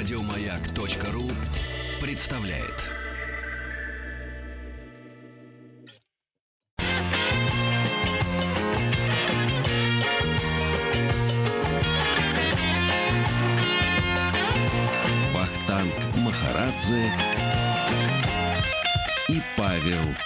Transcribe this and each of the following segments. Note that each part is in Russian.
Радиомаяк.ру представляет. Вахтанг Махарадзе и Павел.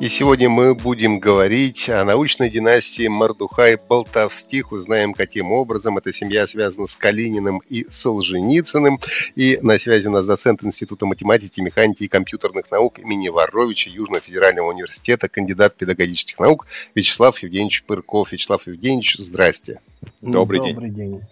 И сегодня мы будем говорить о научной династии Мордухай-Болтовских. Узнаем, каким образом эта семья связана с Калининым и Солженицыным. И на связи у нас доцент Института математики, механики и компьютерных наук имени Воровича Южного федерального университета, кандидат педагогических наук Вячеслав Евгеньевич Пырков. Вячеслав Евгеньевич, здрасте. Добрый, Добрый день. день.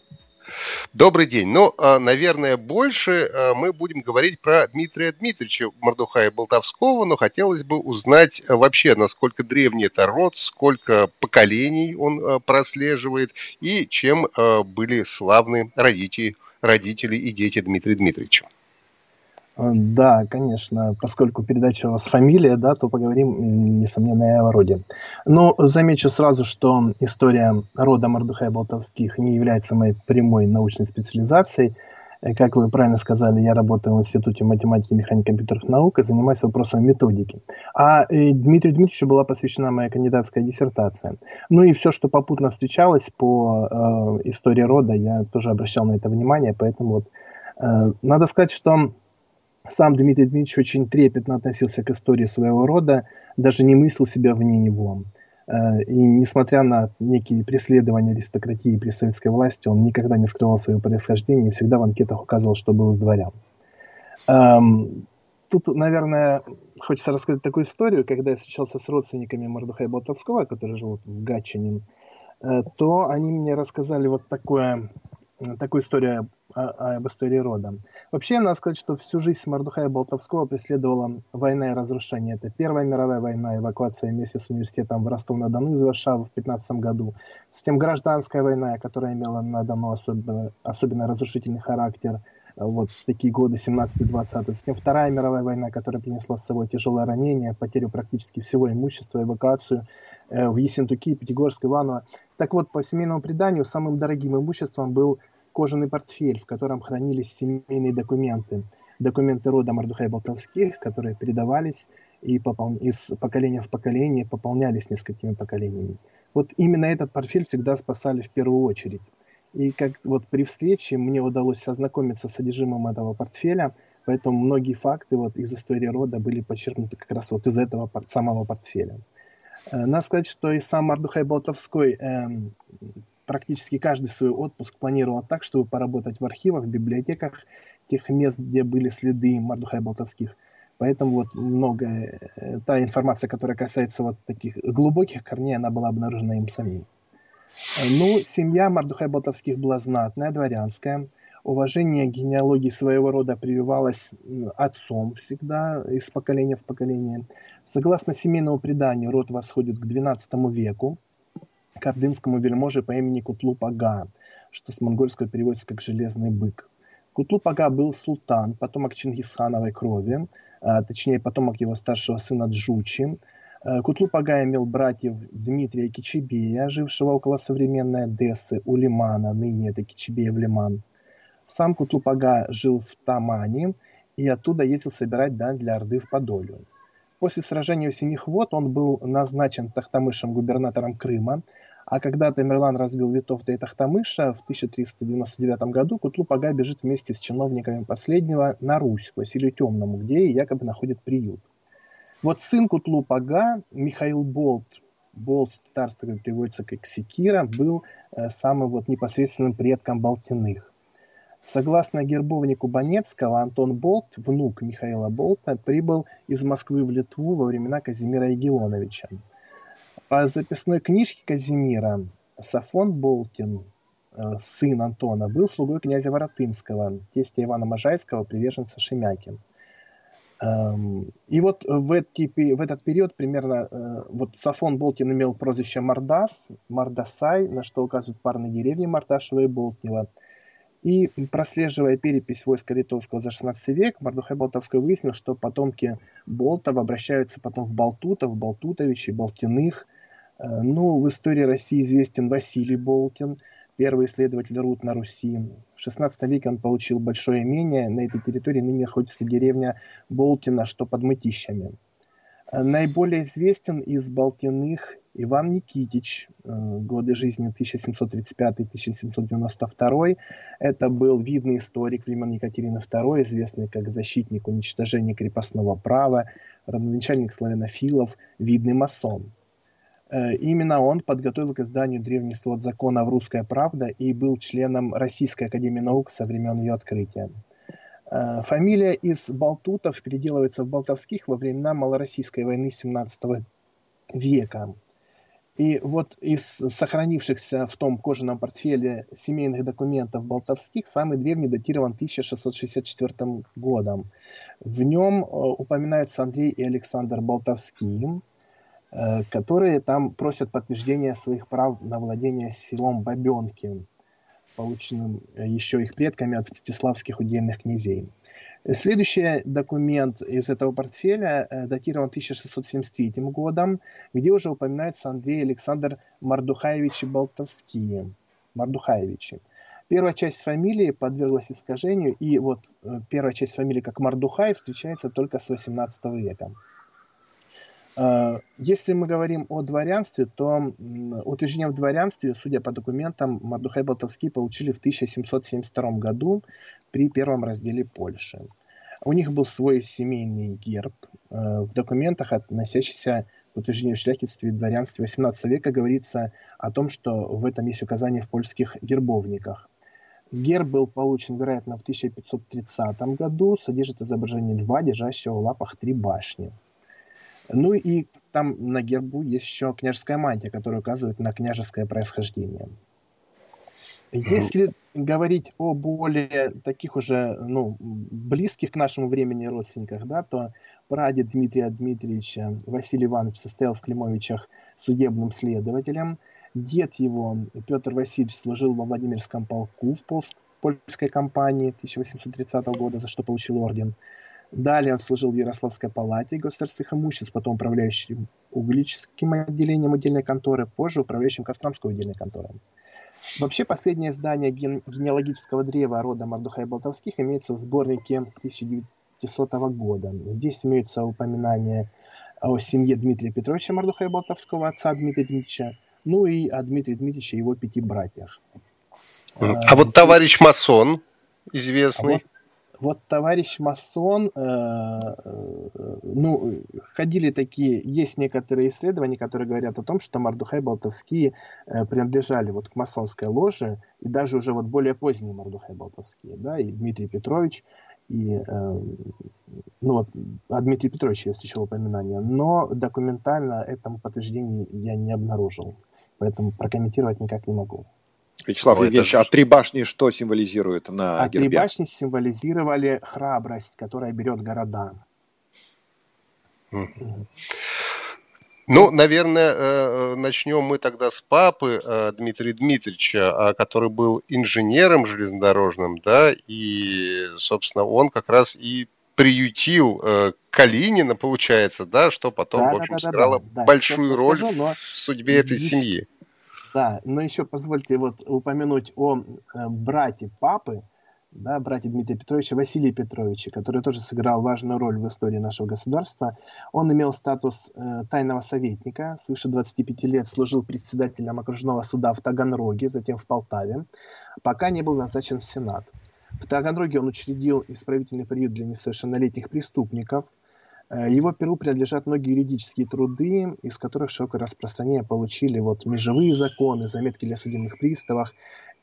Добрый день. Ну, а, наверное, больше а, мы будем говорить про Дмитрия Дмитриевича Мордухая Болтовского, но хотелось бы узнать а, вообще, насколько древний это род, сколько поколений он прослеживает и чем были славны родители, родители и дети Дмитрия Дмитриевича. Э, да, конечно, поскольку передача у вас фамилия, да, то поговорим, несомненно, о роде. Но замечу сразу, что история рода Мордухая Болтовских не является моей прямой научной специализацией. Э, как вы правильно сказали, я работаю в Институте математики и механики компьютерных наук и занимаюсь вопросами методики. А э, Дмитрию Дмитриевичу была посвящена моя кандидатская диссертация. Ну и все, что попутно встречалось по э, истории рода, я тоже обращал на это внимание, поэтому вот э, надо сказать, что сам Дмитрий Дмитриевич очень трепетно относился к истории своего рода, даже не мыслил себя вне него. Э, и несмотря на некие преследования аристократии при советской власти, он никогда не скрывал свое происхождение и всегда в анкетах указывал, что был из дворян. Эм, тут, наверное, хочется рассказать такую историю. Когда я встречался с родственниками Мордухая Болтовского, которые живут в Гатчине, э, то они мне рассказали вот такое, такую историю об истории рода. Вообще, надо сказать, что всю жизнь Мордухая Болтовского преследовала война и разрушение. Это Первая мировая война, эвакуация вместе с университетом в Ростов-на-Дону из Варшавы в 15 году. Затем гражданская война, которая имела на Дону особенно, особенно разрушительный характер вот в такие годы, 17-20. Затем Вторая мировая война, которая принесла с собой тяжелое ранение, потерю практически всего имущества, эвакуацию э, в Ессентуки, Пятигорск, Иваново. Так вот, по семейному преданию, самым дорогим имуществом был кожаный портфель, в котором хранились семейные документы. Документы рода Мордухай Болтовских, которые передавались и попол... из поколения в поколение, пополнялись несколькими поколениями. Вот именно этот портфель всегда спасали в первую очередь. И как вот при встрече мне удалось ознакомиться с содержимым этого портфеля, поэтому многие факты вот из истории рода были подчеркнуты как раз вот из этого самого портфеля. Э, надо сказать, что и сам Мардухай Болтовской э, практически каждый свой отпуск планировал так, чтобы поработать в архивах, в библиотеках тех мест, где были следы Мардухай Болтовских. Поэтому вот многое, э, та информация, которая касается вот таких глубоких корней, она была обнаружена им самим. Ну, семья Мардухай Болтовских была знатная, дворянская. Уважение к генеалогии своего рода прививалось отцом всегда, из поколения в поколение. Согласно семейному преданию, род восходит к XII веку к ордынскому вельможе по имени Кутлуп-ага, что с монгольского переводится как «железный бык». Кутлуп-ага был султан, потомок Чингисхановой крови, а, точнее потомок его старшего сына Джучи. А, Кутлуп-ага имел братьев Дмитрия Кичебея, жившего около современной Одессы, у Лимана, ныне это Кичебеев Лиман. Сам Кутлуп-ага жил в Тамане и оттуда ездил собирать дань для Орды в Подолью. После сражения у Синих вод он был назначен Тахтамышем губернатором Крыма, а когда Тамерлан разбил Витовта и Тахтамыша в 1399 году, Кутлуп-ага бежит вместе с чиновниками последнего на Русь, к Василию Темному, где якобы находит приют. Вот сын Кутлуп-ага, Михаил Болт, Болт с татарского переводится как Секира, был э, самым вот непосредственным предком Болтиных. Согласно гербовнику Банецкого, Антон Болт, внук Михаила Болта, прибыл из Москвы в Литву во времена Казимира Егелоновича. По записной книжке Казимира Сафон Болтин, э, сын Антона, был слугой князя Воротынского, тестя Ивана Можайского, приверженца Шемяки. Эм, и вот в, эти, в этот период примерно э, вот Сафон Болтин имел прозвище Мардас, Мардасай, на что указывают парные деревни Мардашева и Болтнева – и прослеживая перепись войска литовского за 16 век, Мордухай Болтовской выяснил, что потомки Болтов обращаются потом в Болтутов, Болтутовичей, Болтиных. Э, ну, в истории России известен Василий Болтин, первый исследователь руд на Руси. В XVI веке он получил большое имение. На этой территории ныне находится деревня Болтина, что под Мытищами. Наиболее известен из Болтиных Иван Никитич, э, годы жизни 1735-1792. Это был видный историк времен Екатерины II, известный как защитник уничтожения крепостного права, родоначальник славянофилов, видный масон. Э, именно он подготовил к изданию древний свод законов «Русская правда» и был членом Российской академии наук со времен ее открытия. Э, фамилия из Балтутов переделывается в Болтовских во времена Малороссийской войны XVII века. И вот из сохранившихся в том кожаном портфеле семейных документов болтовских самый древний датирован 1664 годом. В нем э, упоминаются Андрей и Александр Болтовские, э, которые там просят подтверждения своих прав на владение селом Бабенки, полученным э, еще их предками от мстиславских удельных князей. Следующий документ из этого портфеля э, датирован 1673 годом, где уже упоминается Андрей Александр Мардухаевич Болтовские. Мардухаевичи. Первая часть фамилии подверглась искажению, и вот э, первая часть фамилии как Мардухай встречается только с 18 века. Э, если мы говорим о дворянстве, то утверждение в дворянстве, судя по документам, Мардухай Болтовский получили в 1772 году при первом разделе Польши. У них был свой семейный герб. Э, в документах, относящихся к утверждению в шляхетстве и дворянстве 18 века, говорится о том, что в этом есть указание в польских гербовниках. Герб был получен, вероятно, в 1530 году, содержит изображение льва, держащего в лапах три башни – ну и там на гербу есть еще княжеская мантия, которая указывает на княжеское происхождение. Если говорить о более таких уже ну, близких к нашему времени родственниках, да, то прадед Дмитрия Дмитриевича Василий Иванович состоял в Климовичах судебным следователем. Дед его, Петр Васильевич, служил во Владимирском полку в польской кампании 1830 года, за что получил орден. Далее он служил в Ярославской палате государственных имуществ, потом управляющим углическим отделением отдельной конторы, позже управляющим Костромской отдельной конторой. Вообще, последнее издание ген- генеалогического древа рода Мордухая Болтовских имеется в сборнике 1900 года. Здесь имеются упоминания о семье Дмитрия Петровича Мордухая Болтовского, отца Дмитрия Дмитриевича, ну и о Дмитрии Дмитриевиче и его пяти братьях. А, а вот товарищ масон известный. А вот вот товарищ масон, э, э, ну, ходили такие, есть некоторые исследования, которые говорят о том, что Мардухай Болтовские э, принадлежали вот к масонской ложе, и даже уже вот более поздние Мардухай Болтовские, да, и Дмитрий Петрович, и, ну вот, о Дмитрии Петровиче я встречал упоминание, но документально этому подтверждения я не обнаружил, поэтому прокомментировать никак не могу. Вячеслав ну, Евгеньевич, это... а три башни что символизирует на а гербе? три башни символизировали храбрость, которая берет города. Ну, наверное, э, э, начнем мы тогда с папы э, Дмитрия Дмитриевича, который был инженером железнодорожным, да, и, собственно, он как раз и приютил Калинина, получается, да, что потом, да, в общем, да, да, сыграло да, большую роль скажу, в судьбе этой семьи. Да, но еще позвольте вот упомянуть о э, брате папы, да, брате Дмитрия Петровича, Василия Петровича, который тоже сыграл важную роль в истории нашего государства. Он имел статус э, тайного советника, свыше 25 лет служил председателем окружного суда в Таганроге, затем в Полтаве, пока не был назначен в Сенат. В Таганроге он учредил исправительный приют для несовершеннолетних преступников – его перу принадлежат многие юридические труды, из которых широкое распространение получили вот межевые законы, заметки для судебных приставов.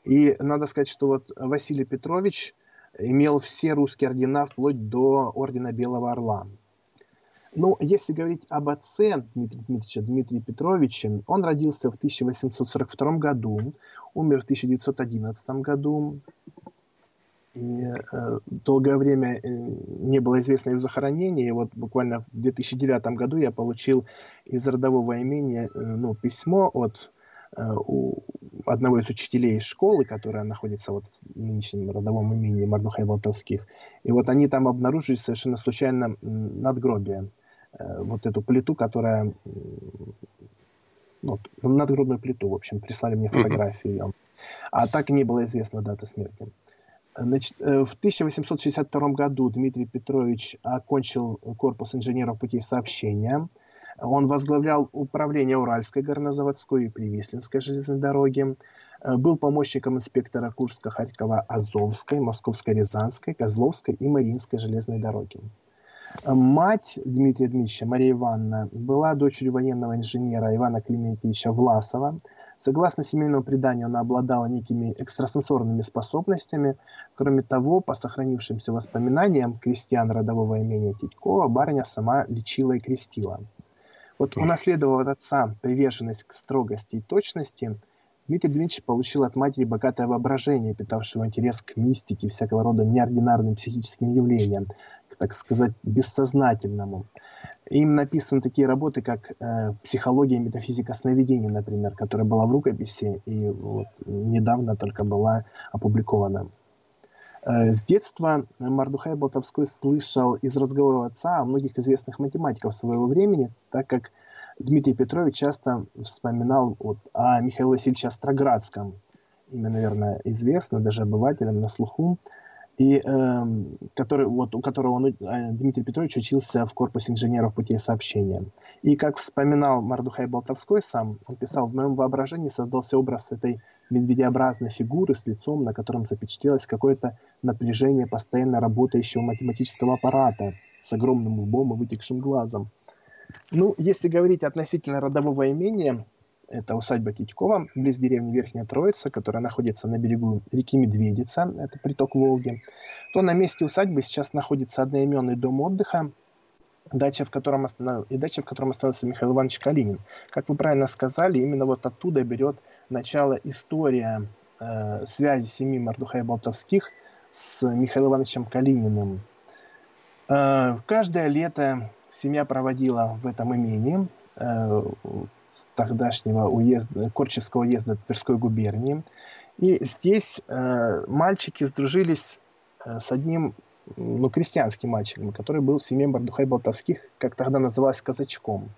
И надо сказать, что вот Василий Петрович имел все русские ордена вплоть до ордена Белого Орла. Ну, если говорить об отце Дмитрия Дмитриевича, Дмитрия Петровича, он родился в 1842 году, умер в 1911 году. И э, долгое время э, не было известно его захоронение. И вот буквально в 2009 году я получил из родового имения э, ну, письмо от э, у одного из учителей школы, которая находится вот в нынешнем родовом имени Мардухай Волтовских. И вот они там обнаружили совершенно случайно надгробие. Э, вот эту плиту, которая... Ну, надгробную плиту, в общем, прислали мне фотографию. А так и не было известна дата смерти. Значит, в 1862 году Дмитрий Петрович окончил корпус инженеров путей сообщения. Он возглавлял управление Уральской горнозаводской и Привеслинской железной дороги. Э, был помощником инспектора Курска, Харькова, Азовской, Московской, Рязанской, Козловской и Мариинской железной дороги. Э, мать Дмитрия Дмитриевича, Мария Ивановна, была дочерью военного инженера Ивана Климентьевича Власова. Согласно семейному преданию, она обладала некими экстрасенсорными способностями. Кроме того, по сохранившимся воспоминаниям крестьян родового имения Титькова, барыня сама лечила и крестила. Вот унаследовав от отца приверженность к строгости и точности – Дмитрий Дмитриевич получил от матери богатое воображение, питавшего интерес к мистике, всякого рода неординарным психическим явлениям, к, так сказать, бессознательному. Им написаны такие работы, как э, «Психология и метафизика сновидений», например, которая была в рукописи и вот, недавно только была опубликована. Э, с детства Мардухай Болтовской слышал из разговоров отца о многих известных математиков своего времени, так как Дмитрий Петрович часто вспоминал вот о Михаиле Васильевиче Остроградском. Имя, наверное, известно даже обывателям на слуху. И, э, который, вот, у которого он, э, Дмитрий Петрович учился в корпусе инженеров путей сообщения. И как вспоминал Мардухай Болтовской сам, он писал, в моем воображении создался образ этой медведеобразной фигуры с лицом, на котором запечатлелось какое-то напряжение постоянно работающего математического аппарата с огромным лбом и вытекшим глазом. Ну, если говорить относительно родового имения, это усадьба Титькова, близ деревни Верхняя Троица, которая находится на берегу реки Медведица, это приток Волги, то на месте усадьбы сейчас находится одноименный дом отдыха, дача, в котором останов... и дача, в котором остановился Михаил Иванович Калинин. Как вы правильно сказали, именно вот оттуда берет начало история э, связи семьи Мордухая Болтовских с Михаилом Ивановичем Калининым. Э, каждое лето семья проводила в этом имении э, тогдашнего уезда, Корчевского уезда Тверской губернии. И здесь э, мальчики сдружились э, с одним ну, крестьянским мальчиком, который был в семье Бардухай-Болтовских, как тогда называлось, казачком.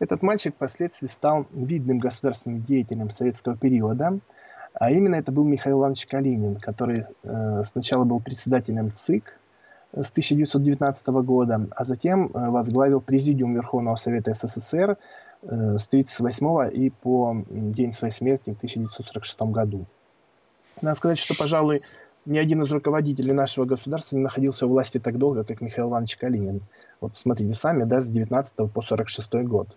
Этот мальчик впоследствии стал видным государственным деятелем советского периода, а именно это был Михаил Иванович Калинин, который э, сначала был председателем ЦИК, с 1919 года, а затем э, возглавил Президиум Верховного Совета СССР э, с 1938 и по день своей смерти в 1946 году. Надо сказать, что, пожалуй, ни один из руководителей нашего государства не находился у власти так долго, как Михаил Иванович Калинин. Вот посмотрите сами, да, с 19 по 46 год.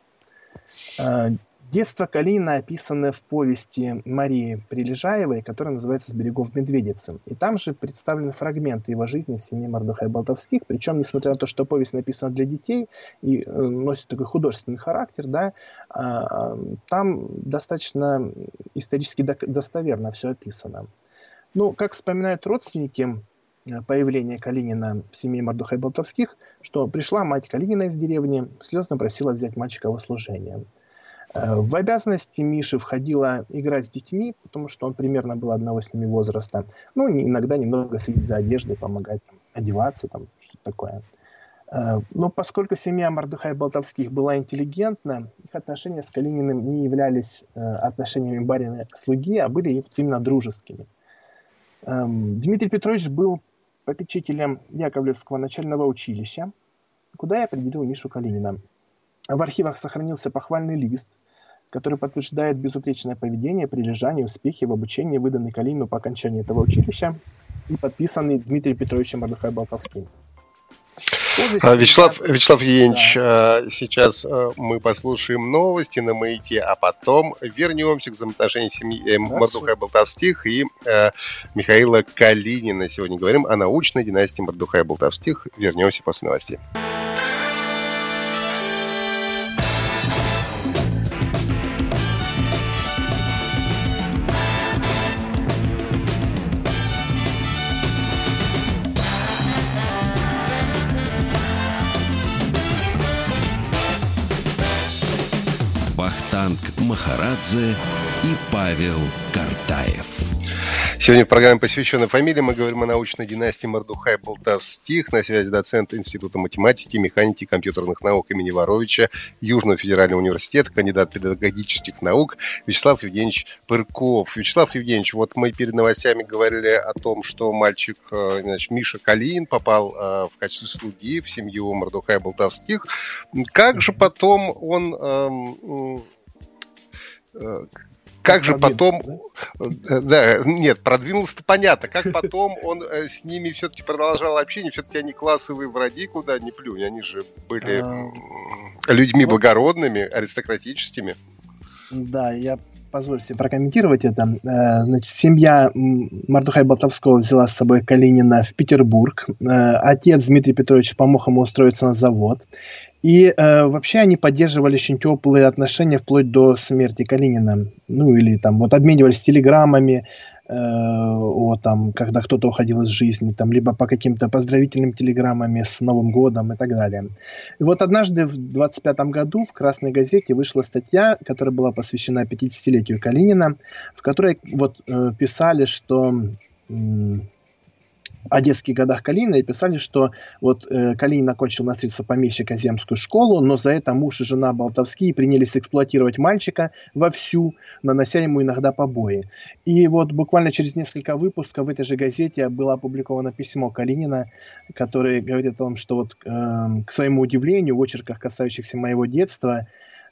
Детство Калинина описано в повести Марии Прилежаевой, которая называется «С берегов Медведицы». И там же представлены фрагменты его жизни в семье Мордыхая Болтовских. Причем, несмотря на то, что повесть написана для детей и э, носит такой художественный характер, да, а, там достаточно исторически достоверно все описано. Ну, как вспоминают родственники э, появления Калинина в семье Мордухай Болтовских, что пришла мать Калинина из деревни, слезно просила взять мальчика в служение. Э, в обязанности Миши входило играть с детьми, потому что он примерно был одного с ними возраста. Ну, иногда немного следить за одеждой, помогать там, одеваться, там, что-то такое. Э, но поскольку семья Мордыхай Болтовских была интеллигентна, их отношения с Калининым не являлись э, отношениями барина-слуги, а были именно дружескими. Эм, Дмитрий Петрович был попечителем Яковлевского начального училища, куда я определил Мишу Калинина. В архивах сохранился похвальный лист, который подтверждает безупречное поведение, прилежание, успехи в обучении, выданный Калину по окончании этого училища и подписанный Дмитрием Петровичем Мордыхай Болтовским. А, Вячеслав, Вячеслав Евгеньевич, да. А, сейчас а, мы послушаем новости на Маите, а потом вернемся к взаимоотношениям семьи э, Мордухая Болтовских и э, Михаила Калинина. Сегодня говорим о научной династии Мордухая Болтовских. Вернемся после новостей. Махарадзе и Павел Картаев. Сегодня в программе, посвященной фамилии, мы говорим о научной династии Мордухай Болтовстих. На связи доцент Института математики, механики и компьютерных наук имени Воровича Южного федерального университета, кандидат педагогических наук Вячеслав Евгеньевич Пырков. Вячеслав Евгеньевич, вот мы перед новостями говорили о том, что мальчик э, значит, Миша Калин попал э, в качестве слуги в семью Мордухая Болтовстих. Как же потом он эм, как же потом... Да? да, нет, продвинулся-то понятно. Как потом он э, с ними все-таки продолжал общение, все-таки они классовые враги, куда ни плюнь. Они же были а... людьми благородными, аристократическими. Да, я позволю себе прокомментировать это. Э, значит, семья Мардухай Болтовского взяла с собой Калинина в Петербург. Э, отец Дмитрий Петрович помог ему устроиться на завод. И э, вообще они поддерживали очень теплые отношения вплоть до смерти Калинина. Ну или там вот обменивались телеграммами, э, о, там, когда кто-то уходил из жизни, там, либо по каким-то поздравительным телеграммами с Новым годом и так далее. И вот однажды в 25 году в «Красной газете» вышла статья, которая была посвящена 50-летию Калинина, в которой вот э, писали, что о годах Калина и писали, что вот э, Калинин окончил на средства помещика земскую школу, но за это муж и жена Болтовские принялись эксплуатировать мальчика вовсю, нанося ему иногда побои. И вот буквально через несколько выпусков в этой же газете было опубликовано письмо Калинина, которое говорит о том, что вот э, к своему удивлению в очерках, касающихся моего детства,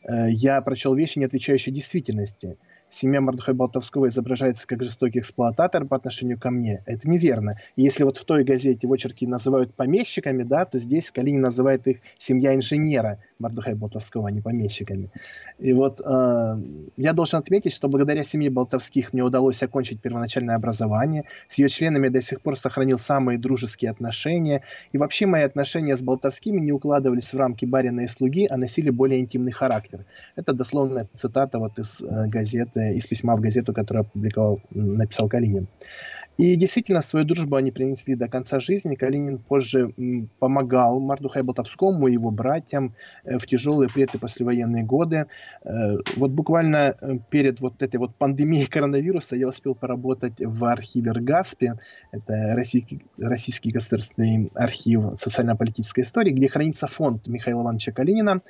э, я прочел вещи, не отвечающие действительности – семья Мордыхая Болтовского изображается как жестокий эксплуататор по отношению ко мне. Это неверно. И если вот в той газете в очерке называют помещиками, да, то здесь Калинин называет их семья инженера. Мордыхая Болтовского, а не помещиками. И вот э, я должен отметить, что благодаря семье Болтовских мне удалось окончить первоначальное образование. С ее членами я до сих пор сохранил самые дружеские отношения. И вообще мои отношения с Болтовскими не укладывались в рамки барина и слуги, а носили более интимный характер. Это дословная цитата вот из э, газеты, из письма в газету, которую опубликовал, написал Калинин. И действительно, свою дружбу они принесли до конца жизни. Калинин позже помогал Мардухай Болтовскому и его братьям э, в тяжелые и послевоенные годы. Э, вот буквально э, перед вот этой вот пандемией коронавируса я успел поработать в архиве РГАСПе. Это российский, российский государственный архив социально-политической истории, где хранится фонд Михаила Ивановича Калинина.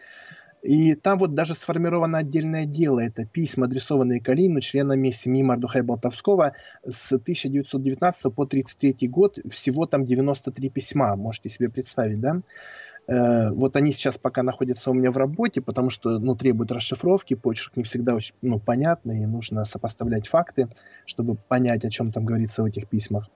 И там вот даже сформировано отдельное дело. Это письма, адресованные Калину, членами семьи Мардухая Болтовского с 1919 по 1933 год. Всего там 93 письма, можете себе представить, да? Э, вот они сейчас пока находятся у меня в работе, потому что ну, требуют расшифровки, почерк не всегда очень ну, понятный, и нужно сопоставлять факты, чтобы понять, о чем там говорится в этих письмах.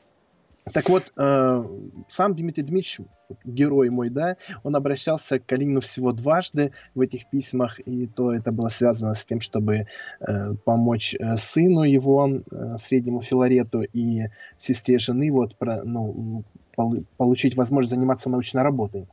Так вот, э, сам Дмитрий Дмитриевич, герой мой, да, он обращался к Калинину всего дважды в этих письмах, и то это было связано с тем, чтобы э, помочь э, сыну его, э, среднему Филарету, и сестре жены вот, про, ну, пол, получить возможность заниматься научной работой.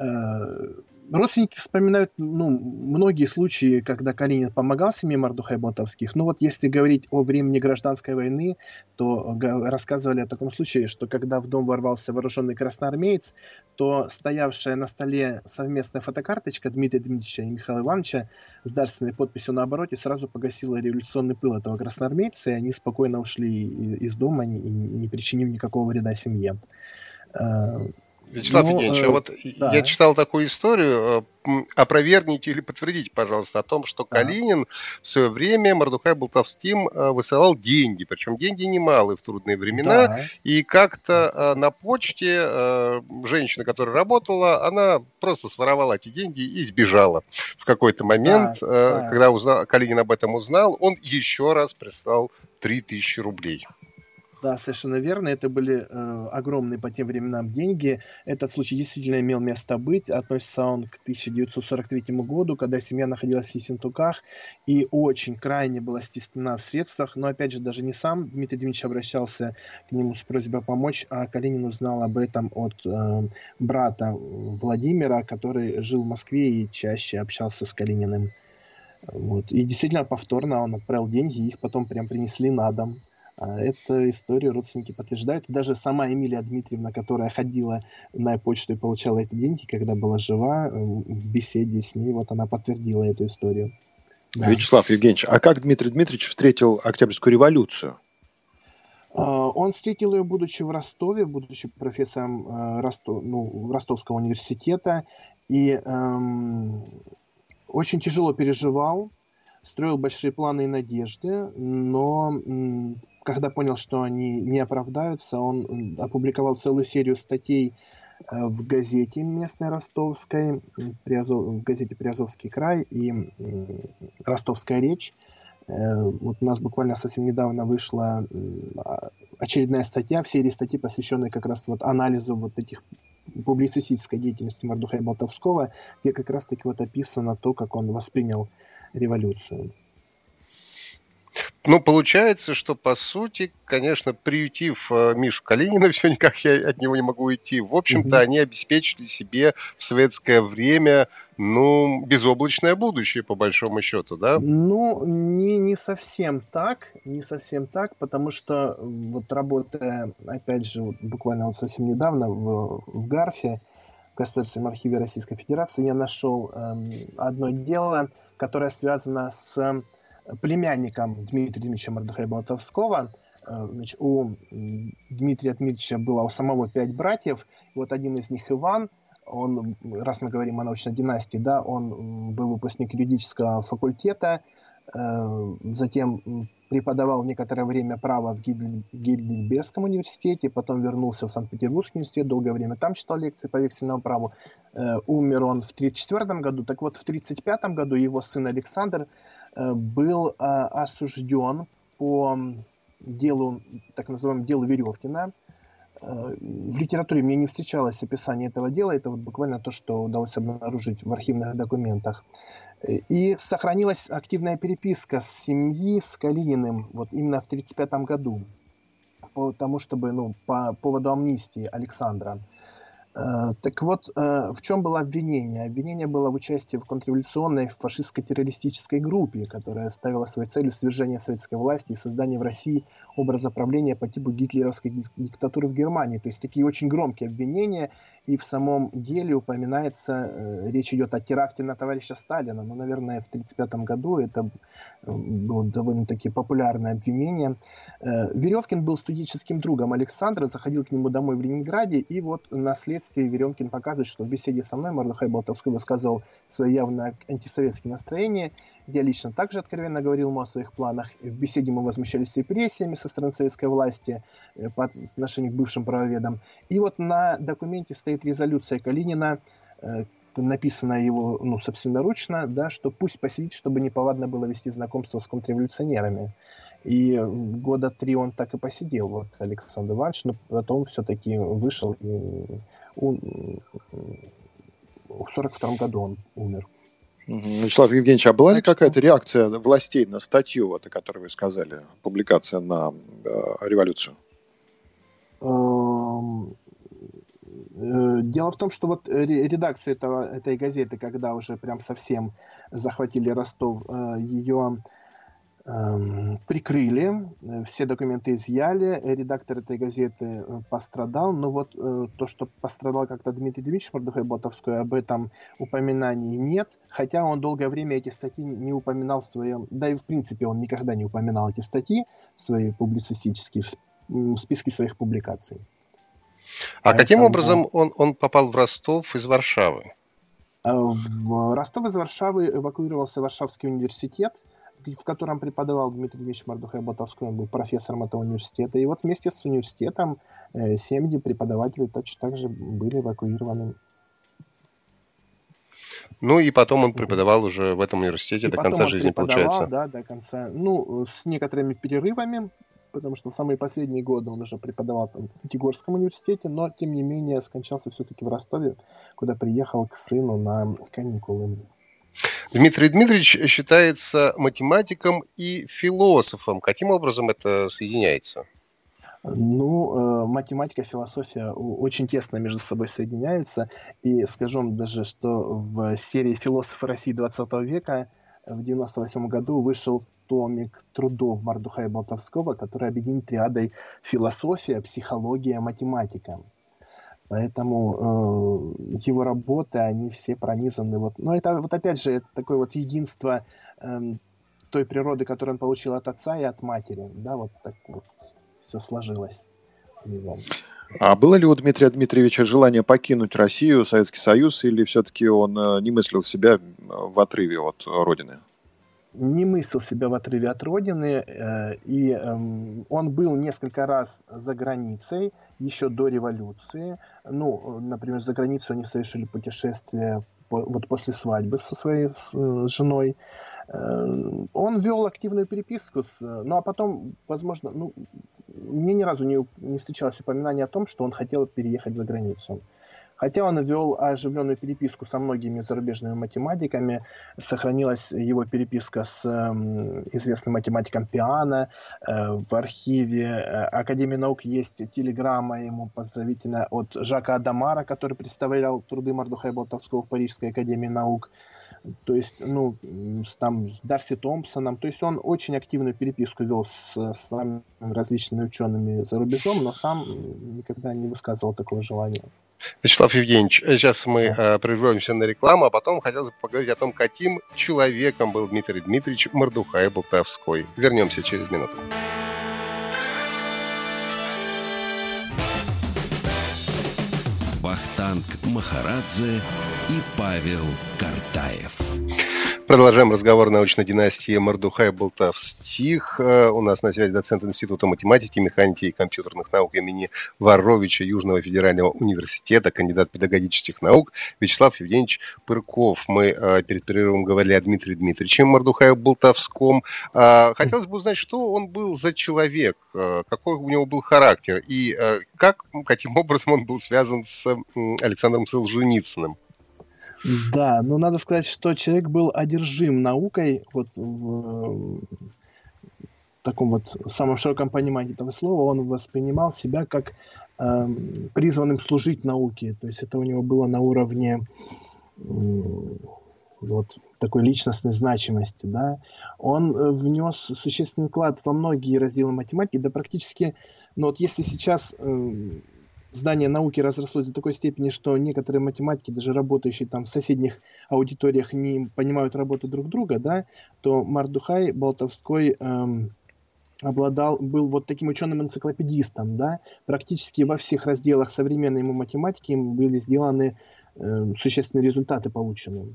Э, родственники вспоминают ну, многие случаи, когда Калинин помогал семье Мордухай Болтовских. Ну вот если говорить о времени гражданской войны, то рассказывали о таком случае, что когда в дом ворвался вооруженный красноармеец, то стоявшая на столе совместная фотокарточка Дмитрия Дмитриевича и Михаила Ивановича с дарственной подписью на обороте сразу погасила революционный пыл этого красноармейца, и они спокойно ушли из дома, не, не причинив никакого вреда семье. Э, Вячеслав ну, Евгеньевич, а э, вот да. я читал такую историю, э, опровергните или подтвердите, пожалуйста, о том, что да. Калинин в свое время Мордухай Болтовским э, высылал деньги, причем деньги немалые в трудные времена, да. и как-то на почте женщина, которая работала, она просто своровала эти деньги и сбежала. В какой-то момент, да, когда узнал, Калинин об этом узнал, он еще раз прислал 3000 рублей. Да, совершенно верно. Это были э, огромные по тем временам деньги. Этот случай действительно имел место быть. Относится он к 1943 году, когда семья находилась в Ессентуках и очень крайне была стеснена в средствах. Но, опять же, даже не сам Дмитрий Дмитриевич обращался к нему с просьбой помочь, а Калинин узнал об этом от э, брата Владимира, который жил в Москве и чаще общался с Калининым. Вот. И действительно, повторно он отправил деньги, их потом прям принесли на дом. А Эту историю родственники подтверждают. даже сама Эмилия Дмитриевна, которая ходила на почту и получала эти деньги, когда была жива, в беседе с ней, вот она подтвердила эту историю. Да. Вячеслав Евгеньевич, а как Дмитрий Дмитриевич встретил Октябрьскую революцию? А, он встретил ее, будучи в Ростове, будучи профессором э, Ростов, ну, Ростовского университета, и эм, очень тяжело переживал, строил большие планы и надежды, но когда понял, что они не оправдаются, он опубликовал целую серию статей э, в газете местной ростовской, в газете «Приазовский край» и «Ростовская речь», Э, вот у нас буквально совсем недавно вышла очередная статья в серии статей, посвященной как раз вот анализу вот этих публицистической деятельности Мордухая Болтовского, где как раз-таки вот описано то, как он воспринял революцию. Ну, получается, что, по сути, конечно, приютив э, Мишу Калинина, все никак я от него не могу уйти, в общем-то, mm-hmm. они обеспечили себе в советское время, ну, безоблачное будущее, по большому счету, да? Ну, не, не совсем так, не совсем так, потому что вот работая, опять же, вот буквально вот совсем недавно в, в Гарфе, в Государственном архиве Российской Федерации, я нашел эм, одно дело, которое связано с племянником Дмитрия Дмитриевича Мордыхая. Э, у Дмитрия Дмитриевича было у самого пять братьев. Вот один из них Иван, он, раз мы говорим о научной династии, да, он был выпускник юридического факультета, э, затем преподавал некоторое время право в Гейдельбергском университете, потом вернулся в Санкт-Петербургский университет, долгое время там читал лекции по вексельному праву. Э, умер он в 1934 году, так вот в 1935 году его сын Александр был а, осужден по делу, так называемому делу Веревкина. Э, в литературе мне не встречалось описание этого дела, это вот буквально то, что удалось обнаружить в архивных документах. Э, и сохранилась активная переписка с семьи, с Калининым, вот именно в 1935 году, по тому, чтобы, ну, по поводу амнистии Александра. Э, так вот, э, в чем было обвинение? Обвинение было в участии в контрреволюционной фашистско-террористической группе, которая ставила своей целью свержение советской власти и создание в России образа правления по типу гитлеровской диктатуры в Германии. То есть такие очень громкие обвинения, и в самом деле упоминается, э, речь идет о теракте на товарища Сталина, но, наверное, в 1935 году это было довольно-таки популярное обвинение. Э, Веревкин был студенческим другом Александра, заходил к нему домой в Ленинграде, и вот на следствии Веревкин показывает, что в беседе со мной Мордыхай Болтовской высказывал свои явно антисоветские настроения. Я лично также откровенно говорил ему о своих планах. В беседе мы возмущались репрессиями со стороны советской власти э, по отношению к бывшим правоведам. И вот на документе стоит резолюция Калинина, э, написано его, ну, собственноручно, да, что пусть посидит, чтобы неповадно было вести знакомство с контрреволюционерами. И года три он так и посидел, вот, Александр Иванович, но потом все-таки вышел, и он, в сорок втором году он умер. Вячеслав Евгеньевич, а была ли какая-то реакция властей на статью, вот, о которой вы сказали, публикация на э, революцию? Эм, Э, дело в том, что вот редакция этого, этой газеты, когда уже прям совсем захватили Ростов, э, ее прикрыли, э, все документы изъяли, редактор этой газеты пострадал, но вот то, что пострадал как-то Дмитрий Дмитриевич Мордухай-Ботовской, об этом упоминаний нет, хотя он долгое время эти статьи не упоминал в своем, да и в принципе он никогда не упоминал эти статьи, свои публицистические, в списке своих публикаций. А каким образом он, он попал в Ростов из Варшавы? Э, в Ростов из Варшавы эвакуировался Варшавский университет, в котором преподавал Дмитрий Ильич Мордухай Ботовской, он был профессором этого университета. И вот вместе с университетом э, семьи преподавателей точно так же были эвакуированы. Ну и потом он преподавал уже в этом университете и до конца жизни, получается. Да, до конца. Ну, с некоторыми перерывами, потому что в самые последние годы он уже преподавал там, в Пятигорском университете, но, тем не менее, скончался все-таки в Ростове, куда приехал к сыну на каникулы. Дмитрий Дмитриевич считается математиком и философом. Каким образом это соединяется? Ну, э, математика, философия очень тесно между собой соединяются. И скажу вам даже, что в серии «Философы России 20 века» в 98 году вышел томик трудов Мардухая Болтовского, который объединит триадой философия, психология, математика. Поэтому э, его работы, они все пронизаны. Вот. Но это вот опять же такое вот единство э, той природы, которую он получил от отца и от матери. Да, вот так вот все сложилось. А было ли у Дмитрия Дмитриевича желание покинуть Россию, Советский Союз, или все-таки он э, не мыслил себя в отрыве от Родины? Не мыслил себя в отрыве от родины, э, и эм, он был несколько раз за границей, еще до революции. Ну, например, за границу они совершили путешествие вот после свадьбы со своей э, женой. Э, он вел активную переписку, с, ну а потом, возможно, ну, мне ни разу не, не встречалось упоминания о том, что он хотел переехать за границу. Хотя он вел оживленную переписку со многими зарубежными математиками, сохранилась его переписка с э, известным математиком Пиано. Э, в архиве э, Академии наук есть телеграмма ему поздравительная от Жака Адамара, который представлял труды Мардухая Болтовского в Парижской Академии наук то есть, ну, там, с Дарси Томпсоном, то есть он очень активную переписку вел с, с различными учеными за рубежом, но сам никогда не высказывал такого желания. Вячеслав Евгеньевич, сейчас мы э, прервемся на рекламу, а потом хотелось бы поговорить о том, каким человеком был Дмитрий Дмитриевич Мордухай Болтовской. Вернемся через минуту. Вахтанг Махарадзе и Павел Картаев. Продолжаем разговор научной династии Мордухай Болтовстих. Э, у нас на связи доцент Института математики, механики и компьютерных наук имени Воровича Южного федерального университета, кандидат педагогических наук Вячеслав Евгеньевич Пырков. Мы э, перед перерывом говорили о Дмитрии Дмитриевиче Мордухае Болтовском. Э, хотелось бы узнать, что он был за человек, какой у него был характер и как, каким образом он был связан с Александром Солженицыным. Да, но надо сказать, что человек был одержим наукой, вот в таком вот самом широком понимании этого слова, он воспринимал себя как э, призванным служить науке. То есть это у него было на уровне э, вот такой личностной значимости, да. Он э, внес существенный вклад во многие разделы математики, да практически, ну вот если сейчас э, здание науки разрослось до такой степени, что некоторые математики, даже работающие там в соседних аудиториях, не понимают работу друг друга, да, то Мардухай Болтовской эм, обладал, был вот таким ученым-энциклопедистом, да, практически во всех разделах современной ему математики были сделаны э, существенные результаты полученные.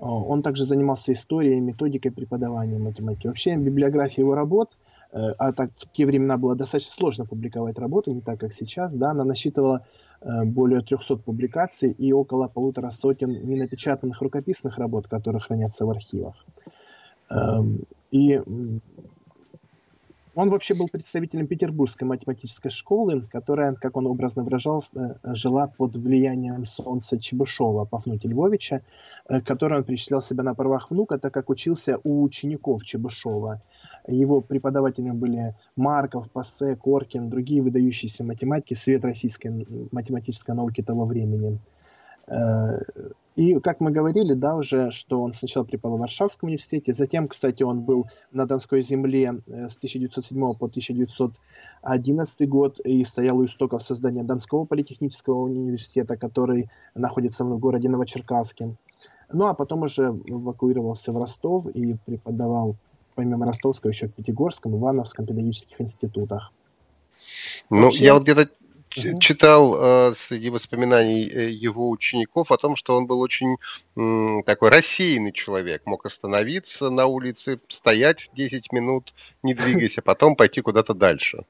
Он также занимался историей, методикой преподавания математики. Вообще библиография его работ – а так в те времена было достаточно сложно публиковать работу, не так, как сейчас, да, она насчитывала э, более 300 публикаций и около полутора сотен ненапечатанных рукописных работ, которые хранятся в архивах. Эм, и он вообще был представителем Петербургской математической школы, которая, как он образно выражался, жила под влиянием солнца Чебышева, Пафнутия Львовича, э, который он причислял себя на правах внука, так как учился у учеников Чебышева. Его преподавателями были Марков, Пассе, Коркин, другие выдающиеся математики, свет российской математической науки того времени. Э, и, как мы говорили, да, уже, что он сначала преподавал в Варшавском университете, затем, кстати, он был на Донской земле э, с 1907 по 1911 год и стоял у истоков создания Донского политехнического университета, который находится в городе Новочеркасске. Ну, а потом уже эвакуировался в Ростов и преподавал, помимо Ростовского, еще в Пятигорском, Ивановском педагогических институтах. Ну, Вообще... я вот где-то читал э, среди воспоминаний э, его учеников о том, что он был очень э, такой рассеянный человек, мог остановиться на улице, стоять 10 минут, не двигаясь, а потом пойти куда-то дальше.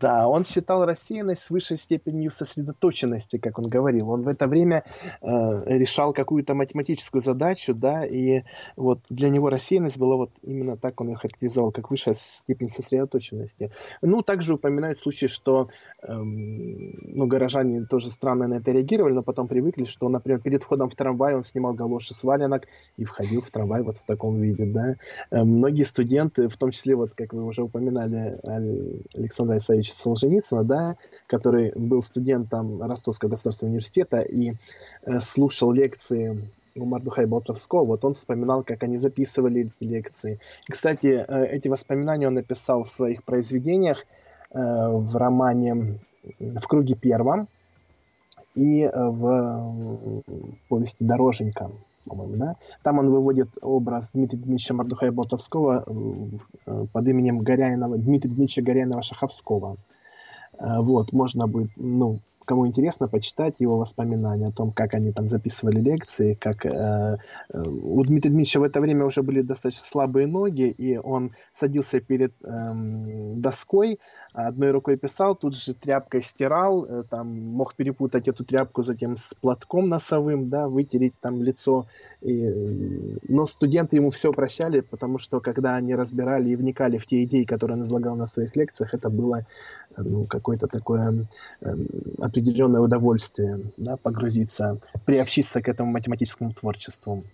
Да, он считал рассеянность с высшей степенью сосредоточенности, как он говорил. Он в это время э, решал какую-то математическую задачу, да, и вот для него рассеянность была вот именно так он ее характеризовал, как высшая степень сосредоточенности. Ну, также упоминают случаи, что э, ну, горожане тоже странно на это реагировали, но потом привыкли, что, например, перед входом в трамвай он снимал галоши с валенок и входил в трамвай вот в таком виде, да. Э, многие студенты, в том числе, вот как вы уже упоминали, Александр Исаевич Ильича Солженицына, да, который был студентом Ростовского государственного университета и э, слушал лекции у Мардухая Болтовского, вот он вспоминал, как они записывали лекции. И, кстати, э, эти воспоминания он написал в своих произведениях э, в романе «В круге первом», и в повести «Дороженька», по-моему, да? Там он выводит образ Дмитрия Дмитриевича Мордухая Болтовского под именем Горяинова, Дмитрия Дмитриевича Горяинова-Шаховского. Вот, можно будет, ну, кому интересно, почитать его воспоминания о том, как они там записывали лекции, как э, э, у Дмитрия Дмитриевича в это время уже были достаточно слабые ноги, и он садился перед э, доской, одной рукой писал, тут же тряпкой стирал, э, там мог перепутать эту тряпку затем с платком носовым, да, вытереть там лицо. И, э, но студенты ему все прощали, потому что когда они разбирали и вникали в те идеи, которые он излагал на своих лекциях, это было ну, какое-то такое э, определенное удовольствие да, погрузиться, приобщиться к этому математическому творчеству.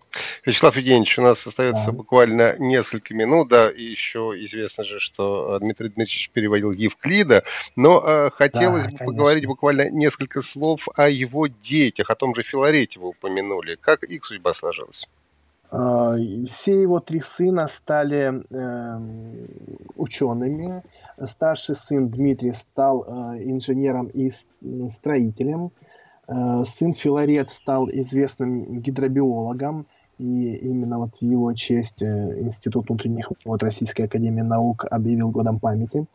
Вячеслав Евгеньевич, у нас остается да. буквально несколько минут, да, и еще известно же, что Дмитрий Дмитриевич переводил Евклида, но э, хотелось да, бы конечно. поговорить буквально несколько слов о его детях, о том же Филарете вы упомянули. Как их судьба сложилась? А, все его три сына стали э, учеными. Старший сын Дмитрий стал э, инженером и строителем. Э, сын Филарет стал известным гидробиологом. И именно вот в его честь Институт внутренних вод Российской Академии Наук объявил годом памяти.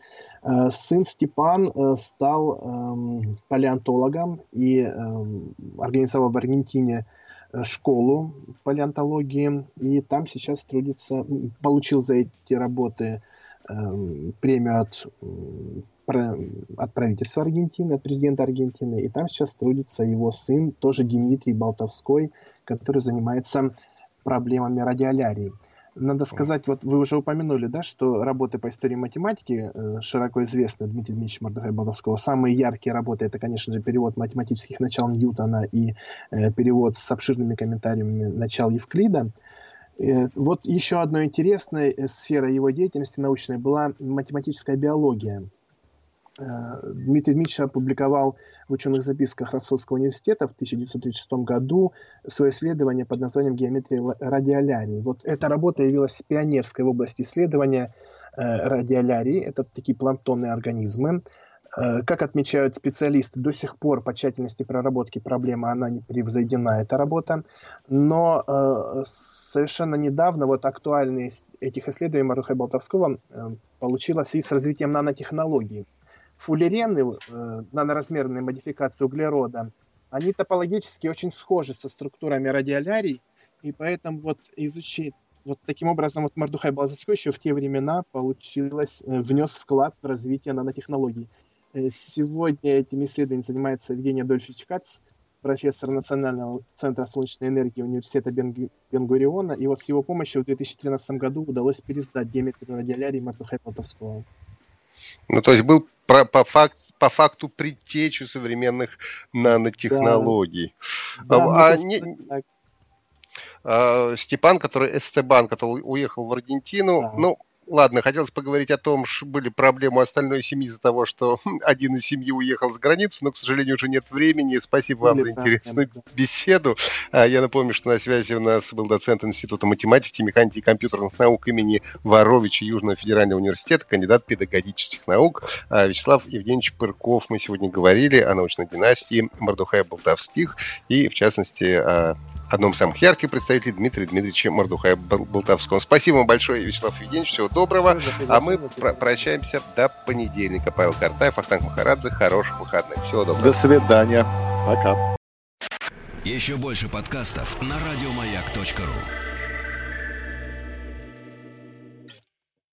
Сын Степан стал эм, палеонтологом и эм, организовал в Аргентине Э, школу палеонтологии, и там сейчас трудится, получил за эти работы э, премию от, от правительства Аргентины, от президента Аргентины, и там сейчас трудится его сын, тоже Дмитрий Болтовской, который занимается проблемами радиолярии. Надо сказать, вот вы уже упомянули, да, что работы по истории математики э, широко известны Дмитрия Дмитриевича Мордыхая Бодовского. Самые яркие работы это, конечно же, перевод математических начал Ньютона и э, перевод с обширными комментариями начал Евклида. Э, вот еще одной интересной сферой его деятельности научной была математическая биология. Э, Дмитрий Дмитриевич опубликовал в ученых записках Ростовского университета в 1936 году свое исследование под названием «Геометрия радиолярии». Вот эта работа явилась пионерской в области исследования э, радиолярии. Это такие планктонные организмы. Э, как отмечают специалисты, до сих пор по тщательности проработки проблемы она не превзойдена, эта работа. Но совершенно недавно вот актуальность этих исследований Марухай Болтовского получила в связи с развитием нанотехнологий фуллерены, э, наноразмерные модификации углерода, они топологически очень схожи со структурами радиолярий, и поэтому вот изучить вот таким образом вот Мардухай Балзацкой еще в те времена получилось, э, внес вклад в развитие нанотехнологий. Э, сегодня этим исследованием занимается Евгений Адольфович Кац, профессор Национального центра солнечной энергии Университета Бенгуриона, и вот с его помощью в 2013 году удалось пересдать геометрию радиолярии Мардухай Полтовского. Ну, то есть был про, по, факт, по факту предтечу современных нанотехнологий. Да. А, а, не, а, Степан, который Эстебан, который уехал в Аргентину, да. ну, ладно, хотелось поговорить о том, что были проблемы у остальной семьи из-за того, что один из семьи уехал за границу, но, к сожалению, уже нет времени. Спасибо вам за интересную беседу. А, я напомню, что на связи у нас был доцент Института математики, механики и компьютерных наук имени Воровича Южного федерального университета, кандидат педагогических наук а, Вячеслав Евгеньевич Пырков. Мы сегодня говорили о научной династии Мордухая Болтовских и, в частности, одном из самых ярких представителей Дмитрия Дмитриевича Мордухая Болтовского. Спасибо вам большое, Вячеслав Евгеньевич. Всего доброго. А мы про- прощаемся до понедельника. Павел Картаев, Ахтанг Махарадзе. Хороших выходных. Всего доброго. До свидания. Пока. Еще больше подкастов на радиомаяк.ру